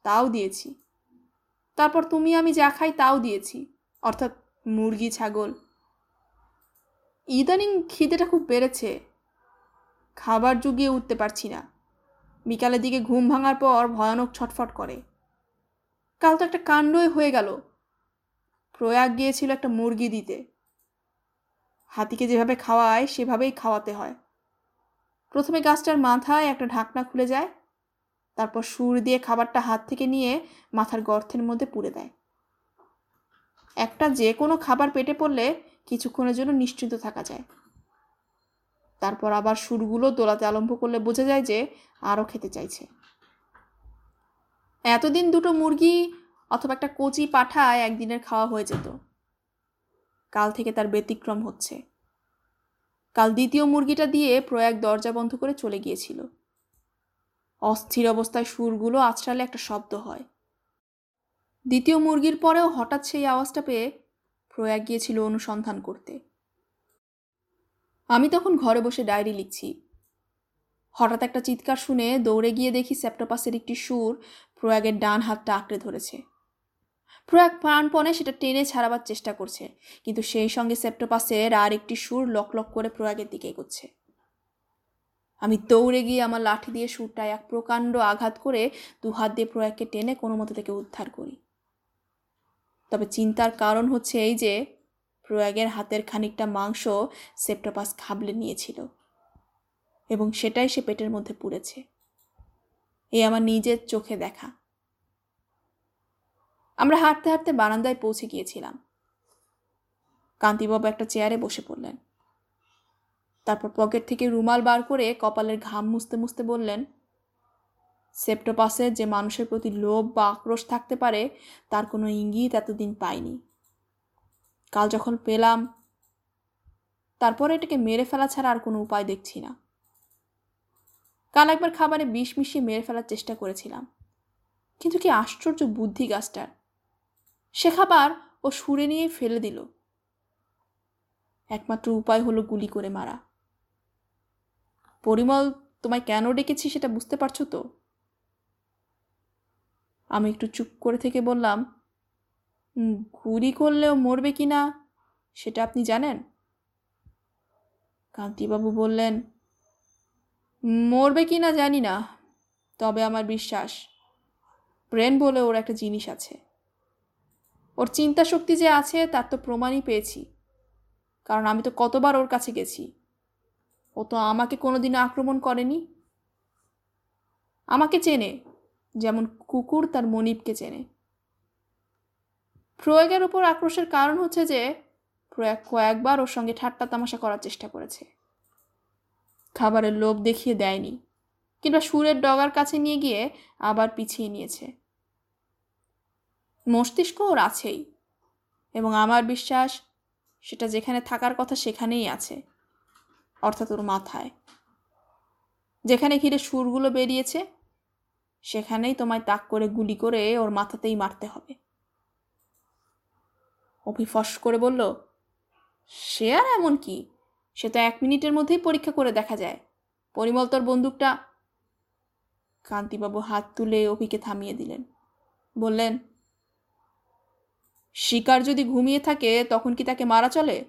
তাও দিয়েছি। তারপর তুমি আমি যা খাই তাও দিয়েছি, অর্থাৎ মুরগি, ছাগল। ইদানিং খিদেটা খুব বেড়েছে। খাবার জুগিয়ে উঠতে পারছি না। বিকালের দিকে ঘুম ভাঙার পর ভয়ানক ছটফট করে। কাল তো একটা কাণ্ডই হয়ে গেল। প্রয়াগ গিয়েছিল একটা মুরগি দিতে। হাতিকে যেভাবে খাওয়ায়, সেভাবেই খাওয়াতে হয়। প্রথমে গাছটার মাথায় একটা ঢাকনা খুলে যায়, তারপর সুর দিয়ে খাবারটা হাত থেকে নিয়ে মাথার গর্তের মধ্যে পুড়ে দেয়। একটা যে কোনো খাবার পেটে পড়লে কিছুক্ষণের জন্য নিশ্চিন্ত থাকা যায়। তারপর আবার সুরগুলো দোলাতে আরম্ভ করলে বোঝা যায় যে আরও খেতে চাইছে। এতদিন দুটো মুরগি অথবা একটা কচি পাঠায় একদিনের খাওয়া হয়ে যেত। কাল থেকে তার ব্যতিক্রম হচ্ছে। কাল দ্বিতীয় মুরগিটা দিয়ে প্রয়াগ দরজা বন্ধ করে চলে গিয়েছিল। অস্থির অবস্থায় সুরগুলো আছড়ালে একটা শব্দ হয়। দ্বিতীয় মুরগির পরেও হঠাৎ সেই আওয়াজটা পেয়ে প্রয়াগ গিয়েছিল অনুসন্ধান করতে। আমি তখন ঘরে বসে ডায়েরি লিখছি। হঠাৎ একটা চিৎকার শুনে দৌড়ে গিয়ে দেখি সেপ্টোপাসের একটি সুর প্রয়াগের ডান হাতটা আঁকড়ে ধরেছে। প্রয়াগ প্রাণপণে সেটা টেনে ছাড়াবার চেষ্টা করছে, কিন্তু সেই সঙ্গে সেপ্টোপাসের আর একটি সুর লক লক করে প্রয়াগের দিকে এগোচ্ছে। আমি দৌড়ে গিয়ে আমার লাঠি দিয়ে সুরটা এক প্রকাণ্ড আঘাত করে দু হাত দিয়ে প্রয়াগকে টেনে কোনো মতো থেকে উদ্ধার করি। তবে চিন্তার কারণ হচ্ছে এই যে প্রয়াগের হাতের খানিকটা মাংস সেপ্টোপাস খাবলে নিয়েছিল এবং সেটাই সে পেটের মধ্যে পুড়েছে। এ আমার নিজের চোখে দেখা। আমরা হাঁটতে হাঁটতে বারান্দায় পৌঁছে গিয়েছিলাম। কান্তিবাবু একটা চেয়ারে বসে পড়লেন। তারপর পকেট থেকে রুমাল বার করে কপালের ঘাম মুছতে মুছতে বললেন, সেপ্টোপাসের যে মানুষের প্রতি লোভ বা আক্রোশ থাকতে পারে, তার কোনো ইঙ্গিত এতদিন পাইনি। কাল যখন পেলাম, তারপরে এটাকে মেরে ফেলা ছাড়া আর কোনো উপায় দেখছি না। কাল একবার খাবারে বিষ মিশিয়ে মেরে ফেলার চেষ্টা করেছিলাম। কিন্তু কি আশ্চর্য বুদ্ধি গাছটার। সে খাবার ও সুরে নিয়ে ফেলে দিল। একমাত্র উপায় হলো গুলি করে মারা। পরিমল, তোমায় কেন ডেকেছি সেটা বুঝতে পারছ তো? আমি একটু চুপ করে থেকে বললাম গুলি করলেও মরবে কি না, সেটা আপনি জানেন? কান্তিবাবু বললেন, মরবে কি না জানি না, তবে আমার বিশ্বাস, ব্রেন বলে ওর একটা জিনিস আছে। ওর চিন্তা শক্তি যে আছে, তার তো প্রমাণই পেয়েছি, কারণ আমি তো কতবার ওর কাছে গেছি। ও তো আমাকে কোনোদিনও আক্রমণ করেনি। আমাকে চেনে, যেমন কুকুর তার মনিবকে চেনে। প্রয়োগের উপর আক্রোশের কারণ হচ্ছে যে, প্রয়োগ কয়েকবার ওর সঙ্গে ঠাট্টা তামাশা করার চেষ্টা করেছে। খাবারের লোভ দেখিয়ে দেয়নি, কিংবা সুরের ডগার কাছে নিয়ে গিয়ে আবার পিছিয়ে নিয়েছে। মস্তিষ্ক ওর আছেই, এবং আমার বিশ্বাস সেটা যেখানে থাকার কথা সেখানেই আছে, অর্থাৎ ওর মাথায়। যেখানে ঘিরে সুরগুলো বেরিয়েছে, সেখানেই তোমায় তাক করে গুলি করে ওর মাথাতেই মারতে হবে। অভি ফস করে বলল, সে আর এমন কি? সে তো এক মিনিটের মধ্যেই পরীক্ষা করে দেখা যায়। পরিমল তোর বন্দুকটা কান্তিবাবু হাত তুলে অভিকে থামিয়ে দিলেন। বললেন, শিকার যদি ঘুমিয়ে থাকে, তখন কি তাকে মারা চলে?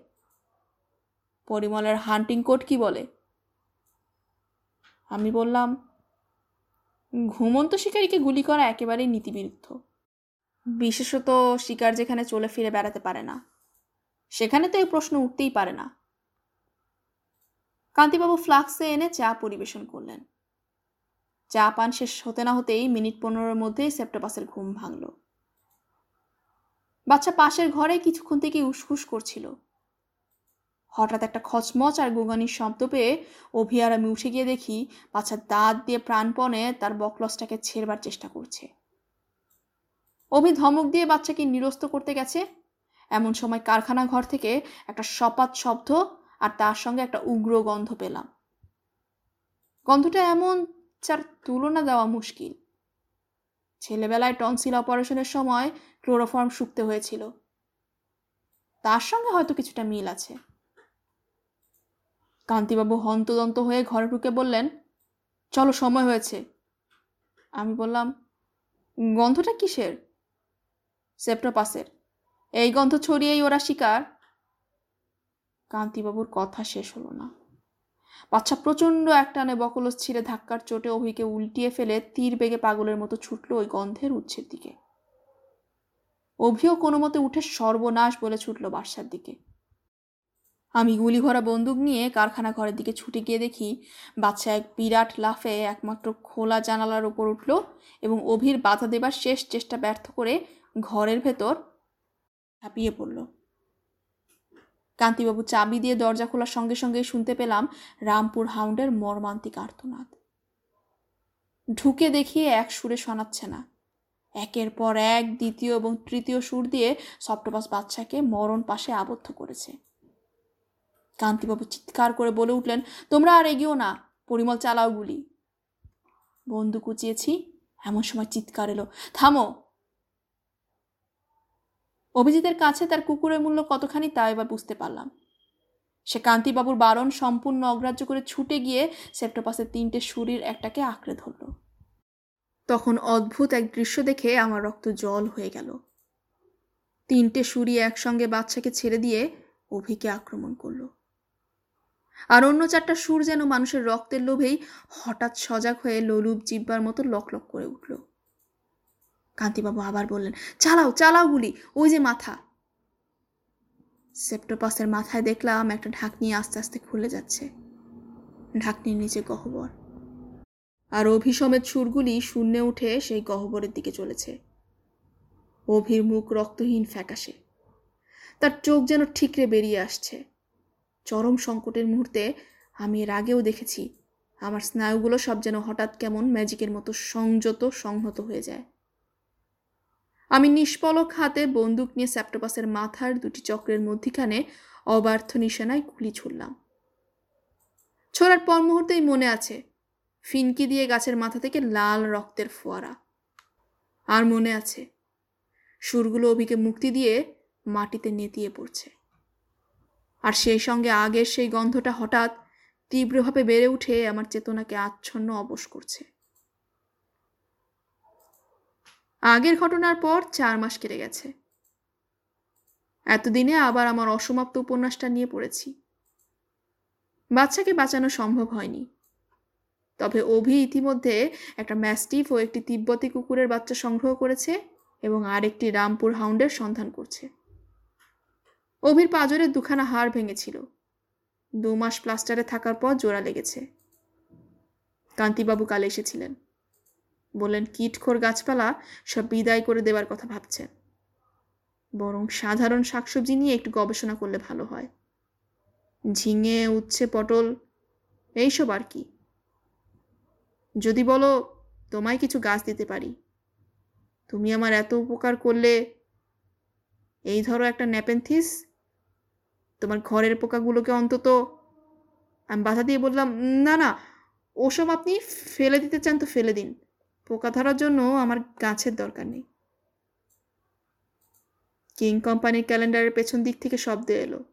পরিমলের হান্টিং কোট কি বলে? আমি বললাম, ঘুমন্ত শিকারীকে গুলি করা একেবারেই নীতিবিরুদ্ধ। বিশেষত শিকার যেখানে চলে ফিরে বেড়াতে পারে না। সেখানে তো এই প্রশ্ন উঠতেই পারে না। কান্তিবাবু ফ্লাক্সে এনে চা পরিবেশন করলেন। চা পান শেষ হতে না হতেই মিনিট পনেরোর মধ্যেই সেপ্টোপাসের ঘুম ভাঙল। বাচ্চা পাশের ঘরে কিছুক্ষণ থেকে উসখুস করছিল। হঠাৎ একটা খচমচ আর গোগানির শব্দ পেয়ে অভি আর আমি উঠে গিয়ে দেখি বাচ্চার দাঁত দিয়ে প্রাণপণে তার বকলসটাকে ছেড়বার চেষ্টা করছে। অভি ধমক দিয়ে বাচ্চাকে নিরস্ত করতে গেছে। এমন সময় কারখানা ঘর থেকে একটা সপাত শব্দ আর তার সঙ্গে একটা উগ্র গন্ধ পেলাম। গন্ধটা এমন যার তুলনা দেওয়া মুশকিল। ছেলেবেলায় টনসিল অপারেশনের সময় ক্লোরোফর্ম শুকতে হয়েছিল। তার সঙ্গে হয়তো কিছুটা মিল আছে। কান্তিবাবু হন্তদন্ত হয়ে ঘরে ঢুকে বললেন, চলো, সময় হয়েছে। আমি বললাম, গন্ধটা কিসের? সেপ্টোপাসের। এই গন্ধ ছড়িয়েই ওরা শিকার। কান্তিবাবুর কথা শেষ হলো না। বাচ্চা প্রচণ্ড একটানে বকলস ছিঁড়ে ধাক্কার চোটে অভিকে উল্টিয়ে ফেলে তীর বেগে পাগলের মতো ছুটল ওই গন্ধের উৎসের দিকে। অভিও কোনো মতে উঠে সর্বনাশ বলে ছুটল বাসার দিকে। আমি গুলি ভরা বন্দুক নিয়ে কারখানা ঘরের দিকে ছুটে গিয়ে দেখি বাচ্চা এক বিরাট লাফে একমাত্র খোলা জানালার ওপর উঠল এবং অভির বাধা দেবার শেষ চেষ্টা ব্যর্থ করে ঘরের ভেতর ঝাঁপিয়ে পড়ল। কান্তিবাবু চাবি দিয়ে দরজা খোলার সঙ্গে সঙ্গে শুনতে পেলাম রামপুর হাউন্ডের মর্মান্তিক আর্তনাদ। ঢুকে দেখিয়ে এক সুরে শোনাচ্ছে না। একের পর এক দ্বিতীয় এবং তৃতীয় সুর দিয়ে সপ্তপাস বাচ্চাকে মরণ পাশে আবদ্ধ করেছে। কান্তিবাবু চিৎকার করে বলে উঠলেন, তোমরা আর এগিয়েও না, পরিমল চালাও গুলি। বন্দুক উঁচিয়েছি, এমন সময় চিৎকার এলো, থামো অভিজিতের কাছে তার কুকুরের মূল্য কতখানি তা এবার বুঝতে পারলাম। সে কান্তিবাবুর বারণ সম্পূর্ণ অগ্রাহ্য করে ছুটে গিয়ে সেপ্টোপাসের তিনটে সুরির একটাকে আঁকড়ে ধরল। তখন অদ্ভুত এক দৃশ্য দেখে আমার রক্ত জল হয়ে গেল। তিনটে সুরি একসঙ্গে বাচ্চাকে ছেড়ে দিয়ে অভিকে আক্রমণ করল। আর অন্য চারটা সুর যেন মানুষের রক্তের লোভেই হঠাৎ সজাগ হয়ে লোলুপ জিব্বার মতো লকলক করে উঠল। কান্তিবাবু আবার বললেন, চালাও চালাও গুলি, ওই যে মাথা। সেপ্টোপাসের মাথায় দেখলাম একটা ঢাকনি আস্তে আস্তে খুলে যাচ্ছে। ঢাকনির নিচে গহ্বর। আর অভিসমেত সুরগুলি শূন্যে উঠে সেই গহ্বরের দিকে চলেছে। অভির মুখ রক্তহীন ফ্যাকাশে। তার চোখ যেন ঠিকরে বেরিয়ে আসছে। চরম সংকটের মুহূর্তে আমি এর আগেও দেখেছি, আমার স্নায়ুগুলো সব যেন হঠাৎ কেমন ম্যাজিকের মতো সংযত, সংহত হয়ে যায়। নিষ্পলক হাতে বন্দুক নিয়ে স্যাপ্টোপাসের মাথার দুটি চক্রের মধ্যিখানে অবার্থ নিশানায় গুলি ছুড়লাম। ছোড়ার পর মুহূর্তেই মনে আছে, ফিনকি দিয়ে গাছের মাথা থেকে লাল রক্তের ফোয়ারা। আর মনে আছে, সুরগুলো অভিকে মুক্তি দিয়ে মাটিতে নেতিয়ে পড়ছে। আর সেই সঙ্গে আগের সেই গন্ধটা হঠাৎ তীব্রভাবে বেড়ে উঠে আমার চেতনাকে আচ্ছন্ন অবশ করছে। আগের ঘটনার পর চার মাস কেটে গেছে। এতদিনে আবার আমার অসমাপ্ত উপন্যাসটা নিয়ে পড়েছি। বাচ্চাকে বাঁচানো সম্ভব হয়নি। তবে অভি ইতিমধ্যে একটা ম্যাস্টিফ ও একটি তিব্বতী কুকুরের বাচ্চা সংগ্রহ করেছে এবং আরেকটি রামপুর হাউন্ডের সন্ধান করছে। অভির পাজরের দুখানা হাড় ভেঙেছিল। দু মাস প্লাস্টারে থাকার পর জোড়া লেগেছে। কান্তিবাবু কাল এসেছিলেন। বললেন, কীটখোর গাছপালা, সব বিদায় করে দেবার কথা ভাবছেন বরং সাধারণ শাকসবজি নিয়ে একটু গবেষণা করলে ভালো হয়। ঝিঙে, উচ্ছে, পটল, এইসব আর কি। যদি বলো, তোমায় কিছু গাছ দিতে পারি। তুমি আমার এত উপকার করলে, এই ধরো একটা ন্যাপেন্থিস, তোমার ঘরের পোকাগুলোকে অন্তত আমি বাধা দিয়ে বললাম, না না, ওসব আপনি ফেলে দিতে চান তো ফেলে দিন। পোকা ধরার জন্য আমার গাছের দরকার নেই। কিং কোম্পানির ক্যালেন্ডারের পেছন দিক থেকে শব্দ এলো।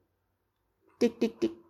Tick tick tick